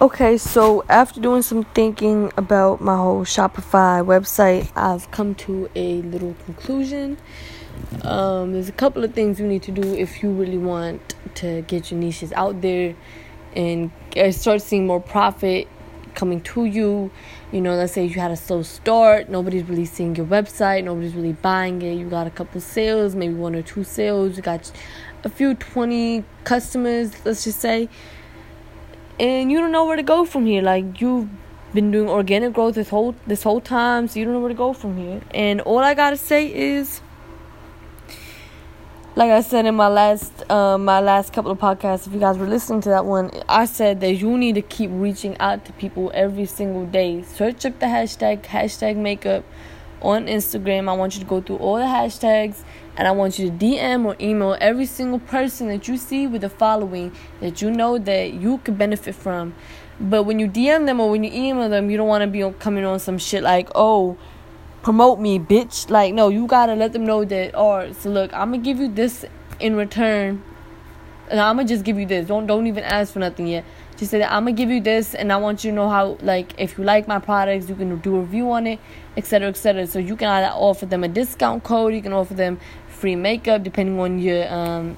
Okay, so after doing some thinking about my whole Shopify website, I've come to a little conclusion. Um, there's a couple of things you need to do if you really want to get your niches out there and start seeing more profit coming to you. You know, let's say you had a slow start, nobody's really seeing your website, nobody's really buying it. You got a couple sales, maybe one or two sales, you got a few 20 customers, let's just say and you don't know where to go from here. Like you've been doing organic growth this whole this whole time, so you don't know where to go from here. And all I gotta say is, like I said in my last uh, my last couple of podcasts, if you guys were listening to that one, I said that you need to keep reaching out to people every single day. Search up the hashtag hashtag makeup on Instagram. I want you to go through all the hashtags and I want you to DM or email every single person that you see with a following that you know that you could benefit from. But when you DM them or when you email them, you don't want to be coming on some shit like, oh, promote me, bitch. Like, no, you gotta let them know that, right, so look, I'm gonna give you this in return. And I'm gonna just give you this. Don't don't even ask for nothing yet. Just say that I'm gonna give you this, and I want you to know how, like, if you like my products, you can do a review on it, etc., etc. So you can either offer them a discount code, you can offer them free makeup depending on your um,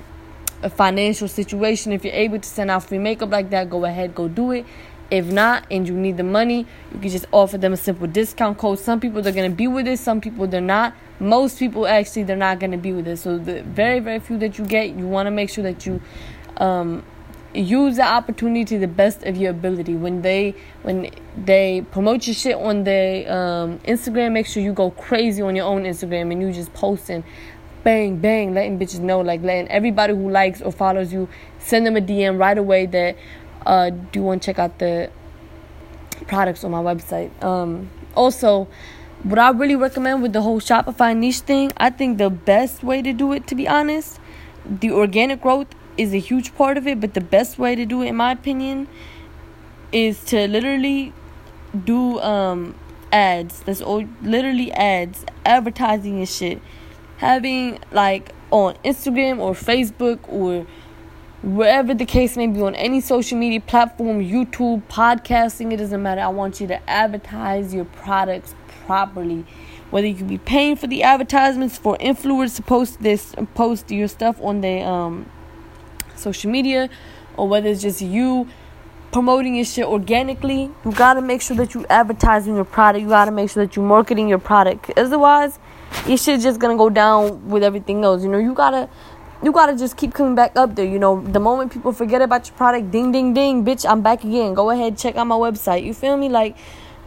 financial situation. If you're able to send out free makeup like that, go ahead, go do it. If not, and you need the money, you can just offer them a simple discount code. Some people they're gonna be with it, some people they're not. Most people actually they're not gonna be with it. So the very very few that you get, you want to make sure that you um, use the opportunity to the best of your ability. When they when they promote your shit on their um, Instagram, make sure you go crazy on your own Instagram and you just posting bang, bang, letting bitches know, like letting everybody who likes or follows you send them a DM right away that uh, do want to check out the products on my website. Um, also, what I really recommend with the whole Shopify niche thing, I think the best way to do it, to be honest, the organic growth is a huge part of it, but the best way to do it, in my opinion, is to literally do um, ads. That's all, literally ads, advertising and shit having like on Instagram or Facebook or wherever the case may be on any social media platform, YouTube, podcasting, it doesn't matter. I want you to advertise your products properly. Whether you be paying for the advertisements for influencers to post this post your stuff on their um, social media or whether it's just you promoting your shit organically, you gotta make sure that you advertising your product. You gotta make sure that you're marketing your product. Otherwise, your shit's just gonna go down with everything else. You know, you gotta you gotta just keep coming back up there. You know, the moment people forget about your product, ding ding ding, bitch, I'm back again. Go ahead, check out my website. You feel me? Like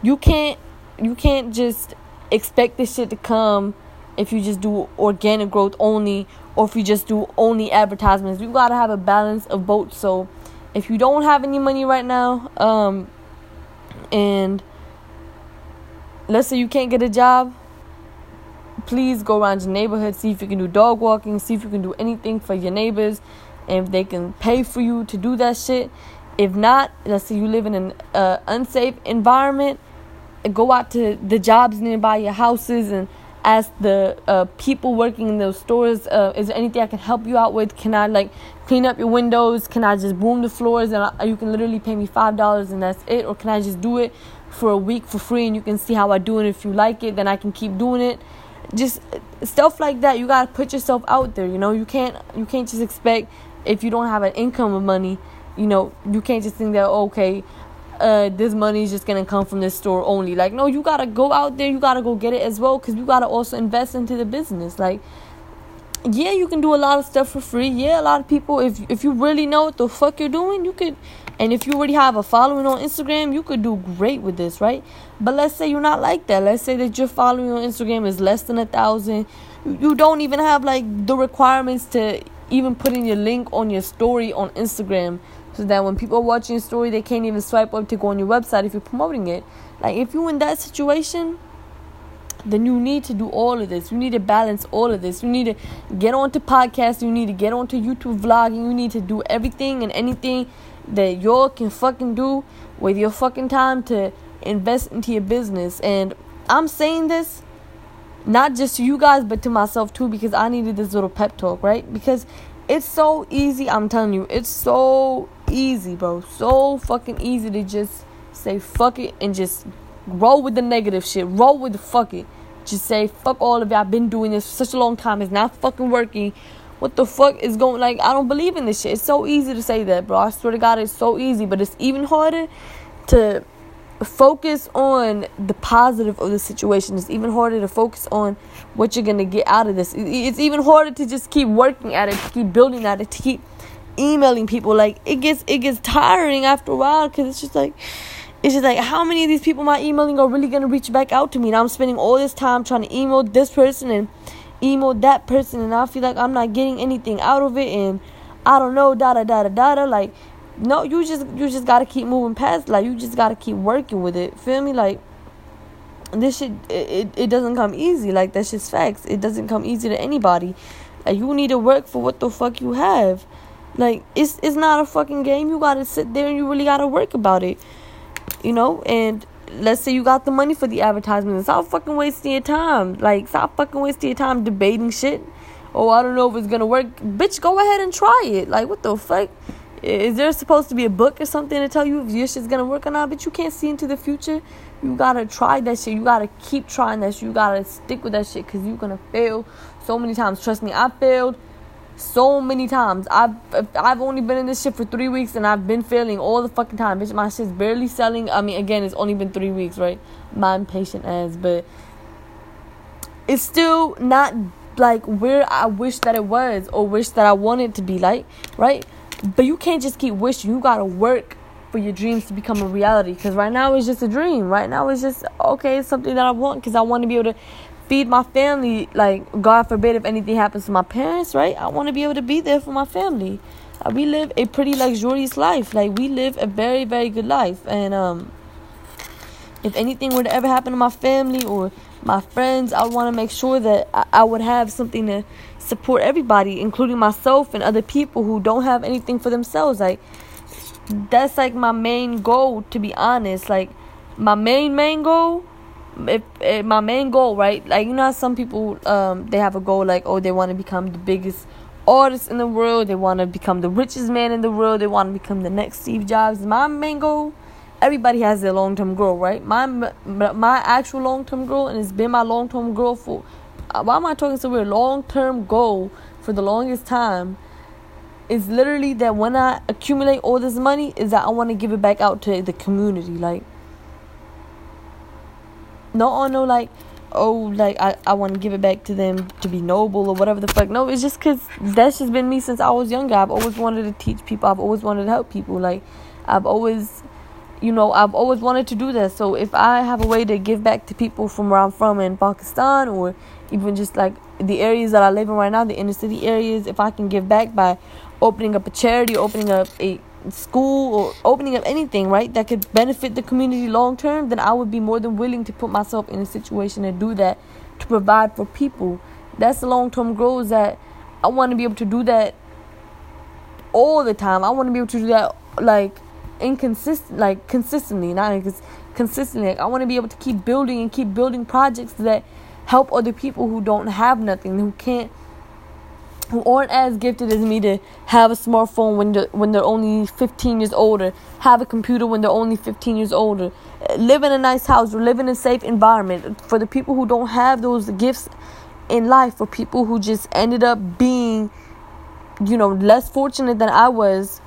you can't you can't just expect this shit to come if you just do organic growth only or if you just do only advertisements. You gotta have a balance of both. So if you don't have any money right now, um and let's say you can't get a job please go around your neighborhood, see if you can do dog walking, see if you can do anything for your neighbors, and if they can pay for you to do that shit. If not, let's say you live in an uh, unsafe environment, go out to the jobs nearby your houses and ask the uh, people working in those stores, uh, is there anything I can help you out with? Can I like clean up your windows? Can I just broom the floors and I, you can literally pay me five dollars and that's it? Or can I just do it for a week for free and you can see how I do it? If you like it, then I can keep doing it just stuff like that you gotta put yourself out there you know you can't you can't just expect if you don't have an income of money you know you can't just think that okay uh, this money is just gonna come from this store only like no you gotta go out there you gotta go get it as well because you gotta also invest into the business like yeah you can do a lot of stuff for free yeah a lot of people if if you really know what the fuck you're doing you could and if you already have a following on Instagram, you could do great with this, right? But let's say you're not like that. Let's say that your following on Instagram is less than a thousand. You don't even have like the requirements to even putting your link on your story on Instagram so that when people are watching your story, they can't even swipe up to go on your website if you're promoting it. Like if you're in that situation, then you need to do all of this. You need to balance all of this. You need to get onto podcasts. You need to get onto YouTube vlogging. You need to do everything and anything that y'all can fucking do with your fucking time to invest into your business. And I'm saying this not just to you guys, but to myself too, because I needed this little pep talk, right? Because it's so easy. I'm telling you, it's so easy, bro. So fucking easy to just say fuck it and just roll with the negative shit. Roll with the fuck it. Just say fuck all of it. I've been doing this for such a long time. It's not fucking working. What the fuck is going like I don't believe in this shit. It's so easy to say that, bro. I swear to God it's so easy, but it's even harder to focus on the positive of the situation. It's even harder to focus on what you're gonna get out of this. It's even harder to just keep working at it, to keep building at it, to keep emailing people. Like it gets it gets tiring after a while because it's just like it's just like how many of these people my emailing are really gonna reach back out to me? And I'm spending all this time trying to email this person and email that person, and I feel like I'm not getting anything out of it. And I don't know, da da da da da. Like no, you just you just gotta keep moving past. Like you just gotta keep working with it. Feel me? Like this shit, it, it, it doesn't come easy. Like that's just facts. It doesn't come easy to anybody. Like you need to work for what the fuck you have. Like it's it's not a fucking game. You gotta sit there and you really gotta work about it. You know, and let's say you got the money for the advertisement. Stop fucking wasting your time. Like stop fucking wasting your time debating shit. Oh, I don't know if it's gonna work. Bitch, go ahead and try it. Like what the fuck? Is there supposed to be a book or something to tell you if your shit's gonna work or not? But you can't see into the future. You gotta try that shit. You gotta keep trying that shit. You gotta stick with that shit because you're gonna fail so many times. Trust me, I failed so many times. I've I've only been in this shit for three weeks and I've been failing all the fucking time. Bitch, my shit's barely selling. I mean, again, it's only been three weeks, right? My impatient ass, but it's still not like where I wish that it was or wish that I wanted to be like, right? But you can't just keep wishing. You gotta work for your dreams to become a reality. Because right now it's just a dream. Right now it's just okay. It's something that I want because I want to be able to feed my family. Like God forbid if anything happens to my parents, right? I want to be able to be there for my family. Uh, we live a pretty luxurious life. Like we live a very very good life. And um, if anything were to ever happen to my family or my friends, I want to make sure that I, would have something to support everybody, including myself and other people who don't have anything for themselves. Like that's like my main goal, to be honest. Like my main main goal, if, if my main goal, right? Like you know, some people um they have a goal like oh they want to become the biggest artist in the world, they want to become the richest man in the world, they want to become the next Steve Jobs. My main goal. Everybody has their long term goal, right? My my actual long term goal, and it's been my long term goal for uh, why am I talking so weird? Long term goal for the longest time is literally that when I accumulate all this money, is that I want to give it back out to the community. Like, no, oh no, like, oh, like I, I want to give it back to them to be noble or whatever the fuck. No, it's just because that's just been me since I was younger. I've always wanted to teach people. I've always wanted to help people. Like, I've always you know, I've always wanted to do that. So if I have a way to give back to people from where I'm from in Pakistan or even just like the areas that I live in right now, the inner city areas, if I can give back by opening up a charity, opening up a school, or opening up anything, right, that could benefit the community long term, then I would be more than willing to put myself in a situation to do that to provide for people. That's the long term goals that I want to be able to do that all the time. I want to be able to do that like inconsistent, like consistently, not incons- consistently. Like, I want to be able to keep building and keep building projects that help other people who don't have nothing, who can't, who aren't as gifted as me to have a smartphone when they're, when they're only 15 years older, have a computer when they're only 15 years older, uh, live in a nice house, or live in a safe environment. For the people who don't have those gifts in life, for people who just ended up being, you know, less fortunate than I was,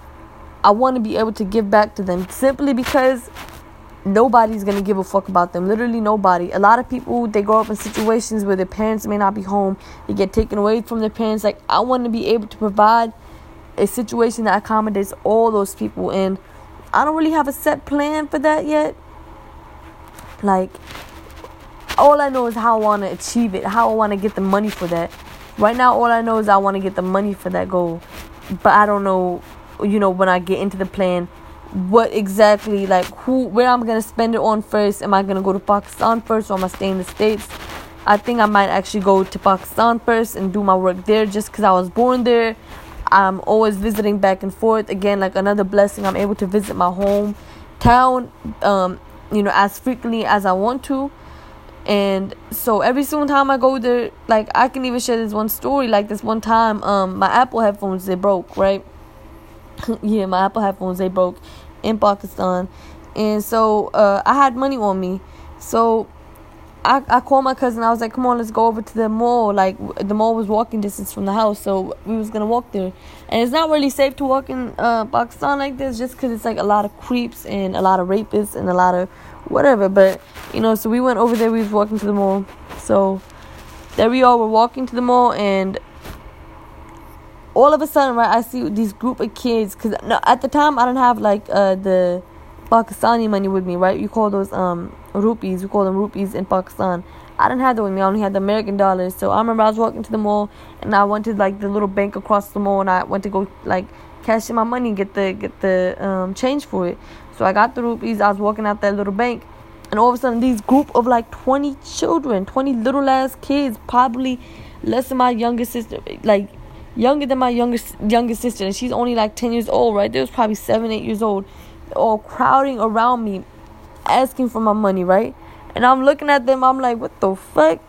I want to be able to give back to them simply because nobody's gonna give a fuck about them. Literally nobody. A lot of people they grow up in situations where their parents may not be home. They get taken away from their parents. Like I want to be able to provide a situation that accommodates all those people, and I don't really have a set plan for that yet. Like all I know is how I want to achieve it, how I want to get the money for that. Right now, all I know is I want to get the money for that goal, but I don't know. You know, when I get into the plan, what exactly like who where I'm gonna spend it on first. Am I gonna go to Pakistan first or am I staying in the States? I think I might actually go to Pakistan first and do my work there just because I was born there. I'm always visiting back and forth. Again, like another blessing, I'm able to visit my hometown, um, you know, as frequently as I want to. And so every single time I go there, like I can even share this one story. Like this one time, um, my Apple headphones they broke, right? yeah, my Apple headphones they broke in Pakistan, and so uh, I had money on me. So I, I called my cousin. I was like, "Come on, let's go over to the mall." Like the mall was walking distance from the house, so we was gonna walk there. And it's not really safe to walk in uh, Pakistan like this, just because it's like a lot of creeps and a lot of rapists and a lot of whatever. But you know, so we went over there. We was walking to the mall. So there we all were walking to the mall, and all of a sudden, right, I see these group of kids. Cause no, at the time, I don't have like uh, the Pakistani money with me, right? You call those um rupees. We call them rupees in Pakistan. I didn't have that with me. I only had the American dollars. So I remember I was walking to the mall and I went to like the little bank across the mall and I went to go like cash in my money and get the get the um, change for it. So I got the rupees. I was walking out that little bank and all of a sudden these group of like 20 children, 20 little ass kids, probably less than my youngest sister, like younger than my youngest youngest sister, and she's only like 10 years old, right? There was probably seven, eight years old, all crowding around me asking for my money, right? And I'm looking at them, I'm like, what the fuck?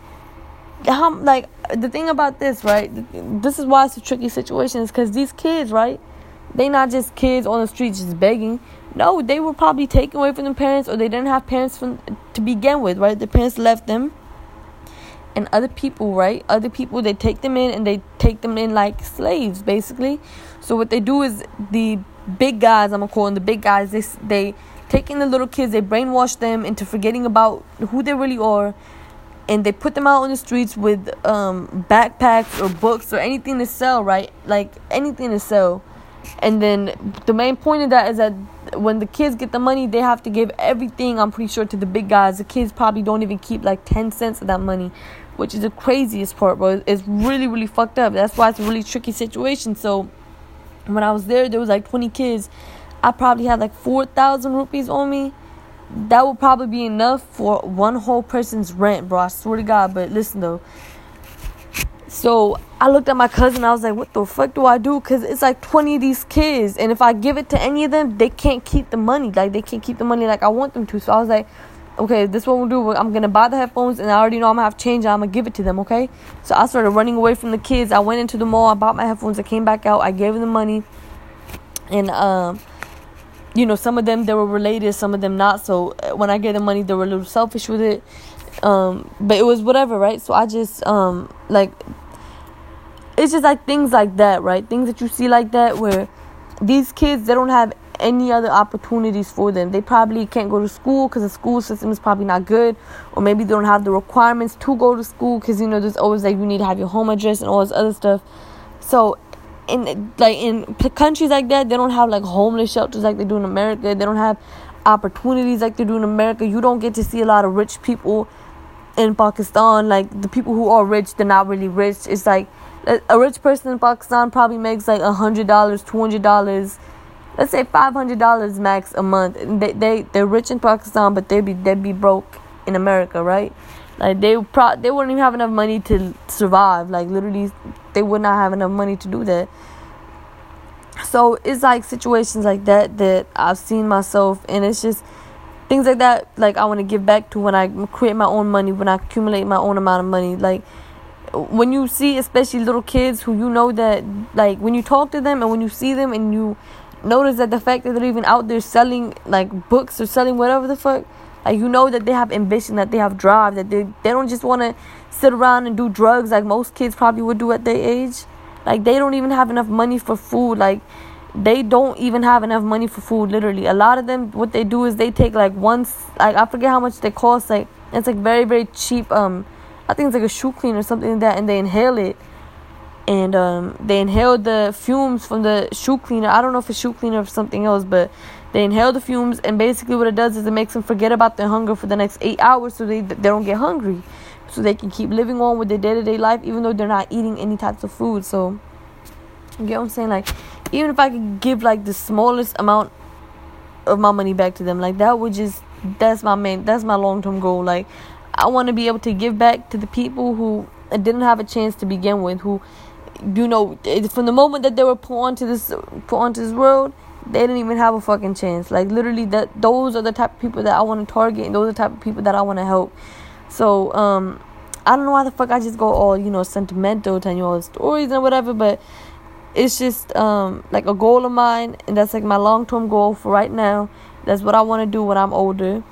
How, like, the thing about this, right? This is why it's a tricky situation, is because these kids, right? They not just kids on the street just begging. No, they were probably taken away from their parents or they didn't have parents from, to begin with, right? Their parents left them. And other people, right? Other people, they take them in and they take them in like slaves, basically. So what they do is the big guys, I'm gonna call them the big guys, they, they taking the little kids, they brainwash them into forgetting about who they really are, and they put them out on the streets with um, backpacks or books or anything to sell, right? Like anything to sell. And then the main point of that is that when the kids get the money, they have to give everything, I'm pretty sure, to the big guys. The kids probably don't even keep like 10 cents of that money, which is the craziest part, bro. It's really, really fucked up. That's why it's a really tricky situation. So when I was there, there was like 20 kids I probably had like 4,000 rupees on me. That would probably be enough for one whole person's rent, bro. I swear to God. But listen though. So I looked at my cousin. I was like, what the fuck do I do? Because it's like 20 of these kids. And if I give it to any of them, they can't keep the money. Like, they can't keep the money like I want them to. So I was like, okay, this what we'll do. I'm to buy the headphones. And I already know I'm to have change. I'm to give it to them, okay? So I started running away from the kids. I went into the mall. I bought my headphones. I came back out. I gave them the money. And, um you know, some of them they were related, some of them not. So uh, when I gave them money, they were a little selfish with it. Um, but it was whatever, right? So I just um like it's just like things like that, right? Things that you see like that where these kids they don't have any other opportunities for them. They probably can't go to school because the school system is probably not good, or maybe they don't have the requirements to go to school because you know there's always like you need to have your home address and all this other stuff. So in like in countries like that, they don't have like homeless shelters like they do in America. They don't have opportunities like they do in America. You don't get to see a lot of rich people in Pakistan. Like the people who are rich, they're not really rich. It's like a rich person in Pakistan probably makes like a hundred dollars, two hundred dollars, let's say five hundred dollars max a month. They they they're rich in Pakistan, but they'd be they'd be broke in America, right? Like they pro they wouldn't even have enough money to survive. Like literally, they would not have enough money to do that. So it's like situations like that that I've seen myself, and it's just things like that. Like I want to give back to when I create my own money, when I accumulate my own amount of money. Like when you see, especially little kids who you know that, like when you talk to them and when you see them and you notice that the fact that they're even out there selling like books or selling whatever the fuck like you know that they have ambition, that they have drive, that they they don't just want to sit around and do drugs like most kids probably would do at their age. Like they don't even have enough money for food. Like they don't even have enough money for food. Literally, a lot of them what they do is they take like once like I forget how much they cost. Like it's like very very cheap. Um, I think it's like a shoe cleaner or something like that, and they inhale it. And um, they inhale the fumes from the shoe cleaner. I don't know if it's shoe cleaner or something else, but they inhale the fumes, and basically what it does is it makes them forget about their hunger for the next eight hours, so they they don't get hungry, so they can keep living on with their day to day life, even though they're not eating any types of food. So, you get what I'm saying? Like, even if I could give like the smallest amount of my money back to them, like that would just that's my main that's my long term goal. Like, I want to be able to give back to the people who didn't have a chance to begin with, who you know from the moment that they were put onto this put onto this world they didn't even have a fucking chance. Like literally, that those are the type of people that I want to target, and those are the type of people that I want to help. So um, I don't know why the fuck I just go all you know sentimental, telling you all the stories and whatever, but it's just um like a goal of mine and that's like my long-term goal for right now. That's what i want to do when i'm older.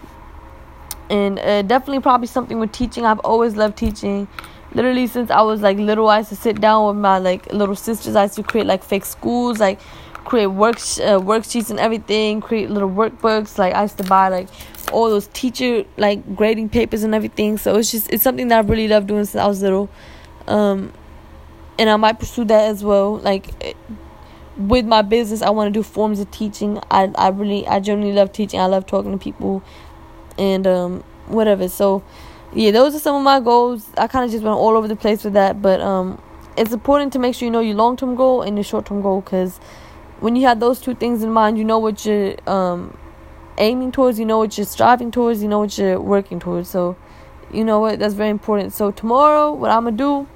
And uh, definitely probably something with teaching. I've always loved teaching. Literally since i was like little i used to sit down with my like little sisters. I used to create like fake schools like create works uh, worksheets and everything create little workbooks. Like i used to buy like all those teacher like grading papers and everything. So it's just it's something that i really love doing since i was little. Um and I might pursue that as well. Like with my business, I want to do forms of teaching. I I really I generally love teaching. I love talking to people, and um whatever. So yeah, those are some of my goals. I kind of just went all over the place with that, but um it's important to make sure you know your long term goal and your short term goal because when you have those two things in mind, you know what you're um aiming towards, you know what you're striving towards, you know what you're working towards. So you know what that's very important. So tomorrow, what I'm gonna do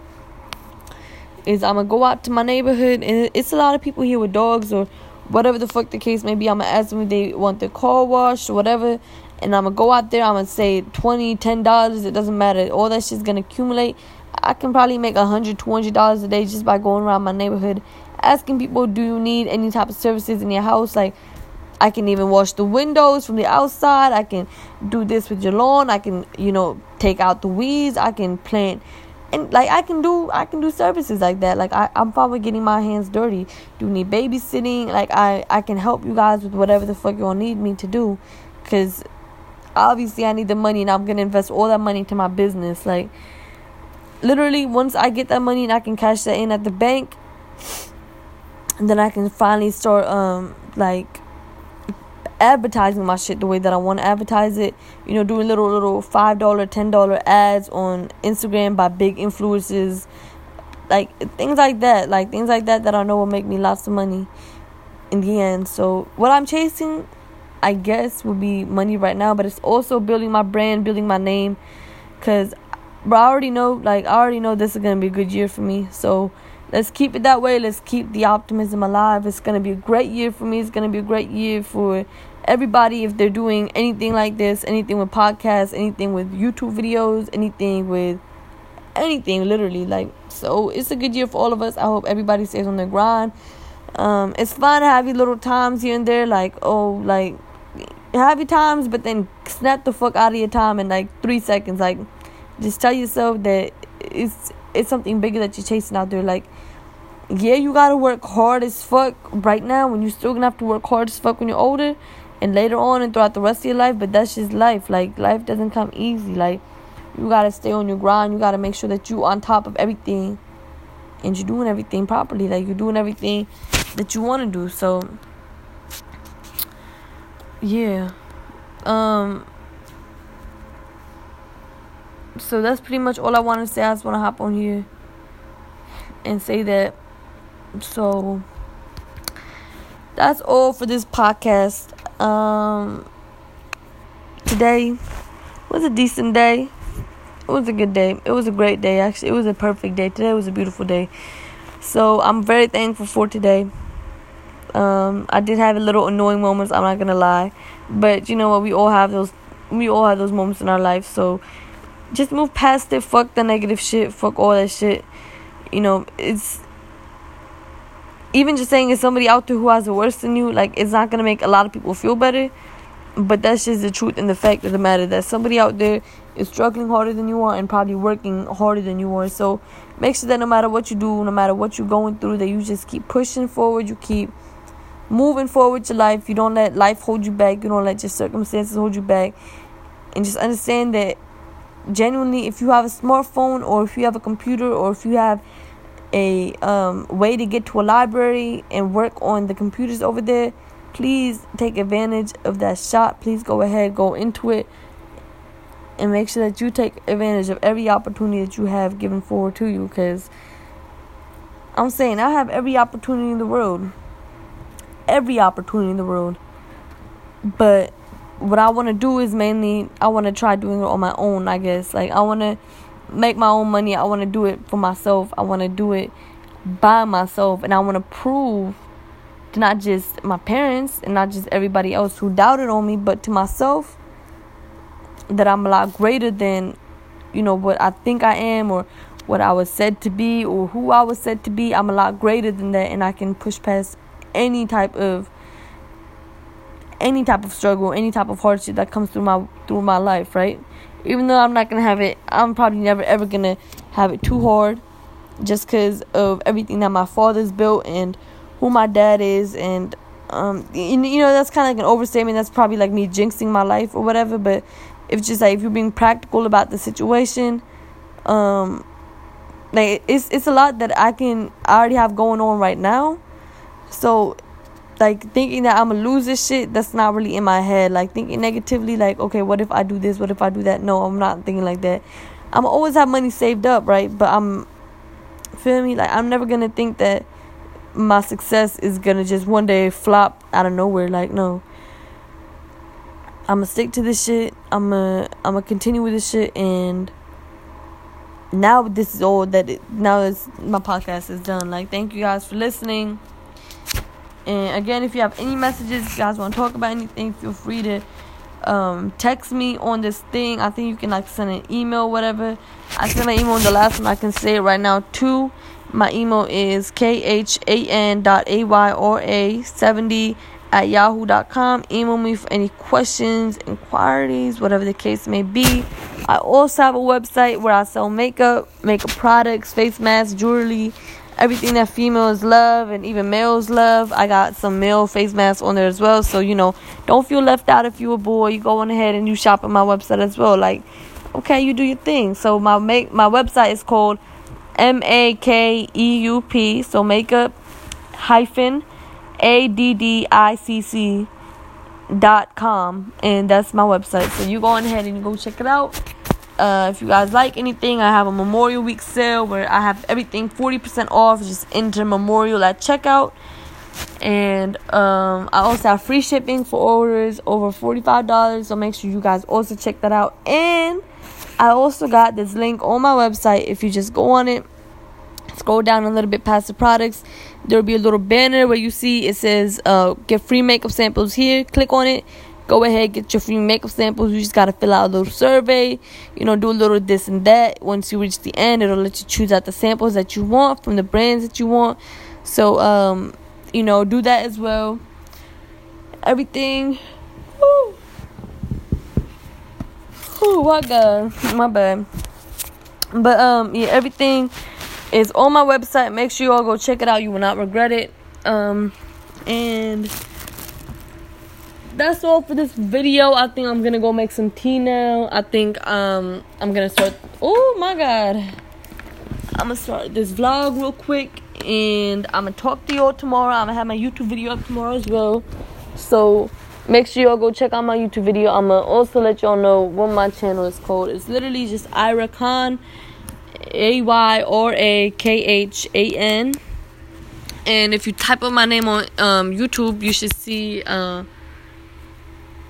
is I'm gonna go out to my neighborhood and it's a lot of people here with dogs or whatever the fuck the case may be. I'm gonna ask them if they want their car washed or whatever, and I'm gonna go out there. I'm gonna say 20 10 dollars. It doesn't matter. All that shit's gonna accumulate. I can probably make a hundred, two hundred dollars a day just by going around my neighborhood, asking people, "Do you need any type of services in your house?" Like, I can even wash the windows from the outside. I can do this with your lawn. I can, you know, take out the weeds. I can plant and like I can do I can do services like that. Like I, I'm fine with getting my hands dirty. Do need babysitting? Like I I can help you guys with whatever the fuck y'all need me to do, cause obviously I need the money and I'm gonna invest all that money into my business. Like literally once I get that money and I can cash that in at the bank, then I can finally start um like advertising my shit the way that I want to advertise it. You know, doing little little five dollar, ten dollar ads on Instagram by big influencers, like things like that. Like things like that that I know will make me lots of money in the end. So what I'm chasing, I guess, would be money right now. But it's also building my brand, building my name, cause, I already know. Like I already know this is gonna be a good year for me. So let's keep it that way. Let's keep the optimism alive. It's gonna be a great year for me. It's gonna be a great year for everybody if they're doing anything like this, anything with podcasts, anything with YouTube videos, anything with anything literally like so it's a good year for all of us. I hope everybody stays on their grind. Um, it's fun to have your little times here and there, like oh, like have your times, but then snap the fuck out of your time in like three seconds. Like, just tell yourself that it's it's something bigger that you're chasing out there. Like, yeah, you gotta work hard as fuck right now. When you're still gonna have to work hard as fuck when you're older and later on and throughout the rest of your life, but that's just life. Like life doesn't come easy. Like you gotta stay on your grind. You gotta make sure that you on top of everything and you're doing everything properly. Like you're doing everything that you wanna do. So yeah. Um so that's pretty much all I want to say. I just want to hop on here and say that. So that's all for this podcast. Um, today was a decent day. It was a good day. It was a great day. Actually, it was a perfect day. Today was a beautiful day. So I'm very thankful for today. Um, I did have a little annoying moments. I'm not gonna lie, but you know what? We all have those. We all have those moments in our life. So just move past it. Fuck the negative shit. Fuck all that shit. You know, it's even just saying it's somebody out there who has it worse than you, like it's not gonna make a lot of people feel better. But that's just the truth and the fact of the matter that somebody out there is struggling harder than you are and probably working harder than you are. So make sure that no matter what you do, no matter what you're going through, that you just keep pushing forward, you keep moving forward your life. You don't let life hold you back, you don't let your circumstances hold you back. And just understand that genuinely if you have a smartphone or if you have a computer or if you have a um, way to get to a library and work on the computers over there, please take advantage of that shot. Please go ahead, go into it, and make sure that you take advantage of every opportunity that you have given forward to you. Because I'm saying I have every opportunity in the world, every opportunity in the world, but what I want to do is mainly I want to try doing it on my own. I guess like I want to make my own money. I want to do it for myself. I want to do it by myself. And I want to prove to not just my parents and not just everybody else who doubted on me, but to myself that I'm a lot greater than, you know, what I think I am or what I was said to be or who I was said to be. I'm a lot greater than that and I can push past any type of any type of struggle, any type of hardship that comes through my through my life, right? Even though I'm not gonna have it, I'm probably never ever gonna have it too hard, just because of everything that my father's built and who my dad is, and um, you know that's kind of like an overstatement. That's probably like me jinxing my life or whatever. But if just like if you're being practical about the situation, um, like it's it's a lot that I can I already have going on right now, so like thinking that I'm gonna lose this shit, that's not really in my head. Like thinking negatively, like, okay, what if I do this? What if I do that? No, I'm not thinking like that. I'm always have money saved up, right? But I'm feel me? Like I'm never gonna think that my success is gonna just one day flop out of nowhere. Like, no. I'm gonna stick to this shit. I'm gonna I'm gonna continue with this shit and now this is all that it, now is my podcast is done. Like thank you guys for listening. And again, if you have any messages, if you guys want to talk about anything, feel free to um, text me on this thing. I think you can like send an email, whatever. I sent my email the last one. I can say it right now too. My email is khan dot ayra 70 at yahoo.com. Email me for any questions, inquiries, whatever the case may be. I also have a website where I sell makeup, makeup products, face masks, jewelry, everything that females love and even males love. I got some male face masks on there as well. So, you know, don't feel left out if you're a boy. You go on ahead and you shop at my website as well. Like, okay, you do your thing. So my make my website is called M A K E U P. So makeup hyphen A D D I C C dot com and that's my website. So you go on ahead and you go check it out. Uh, if you guys like anything, I have a Memorial Week sale where I have everything 40% off. Just enter Memorial at checkout. And um, I also have free shipping for orders over $45. So make sure you guys also check that out. And I also got this link on my website. If you just go on it, scroll down a little bit past the products, there'll be a little banner where you see it says uh, get free makeup samples here. Click on it Go ahead, get your free makeup samples. You just gotta fill out a little survey, you know, do a little this and that. Once you reach the end, it'll let you choose out the samples that you want from the brands that you want. So, um, you know, do that as well. Everything. Oh my god, my bad. But um, yeah, everything is on my website. Make sure you all go check it out. You will not regret it. Um, and that's all for this video. I think I'm gonna go make some tea now. I think um I'm gonna start. Oh my god, I'm gonna start this vlog real quick, and I'm gonna talk to y'all tomorrow. I'm gonna have my YouTube video up tomorrow as well. So make sure y'all go check out my YouTube video. I'm gonna also let y'all know what my channel is called. It's literally just Ayra Khan, A Y R A K H A N. And if you type up my name on um, YouTube, you should see. Uh,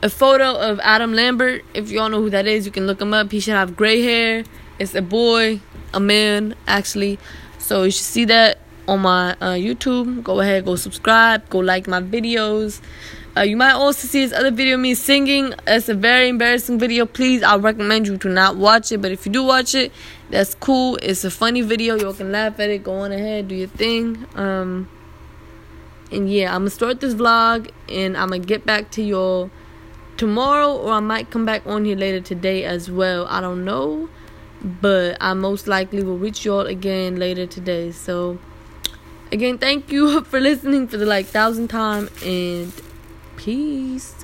a photo of Adam Lambert. If y'all know who that is, you can look him up. He should have gray hair. It's a boy, a man, actually. So you should see that on my uh, YouTube. Go ahead, go subscribe, go like my videos. Uh, you might also see this other video me singing. It's a very embarrassing video. Please, I recommend you to not watch it. But if you do watch it, that's cool. It's a funny video. Y'all can laugh at it. Go on ahead, do your thing. Um, and yeah, I'm gonna start this vlog, and I'm gonna get back to y'all tomorrow or I might come back on here later today as well. I don't know. But I most likely will reach y'all again later today. So again, thank you for listening for the like thousand time and peace.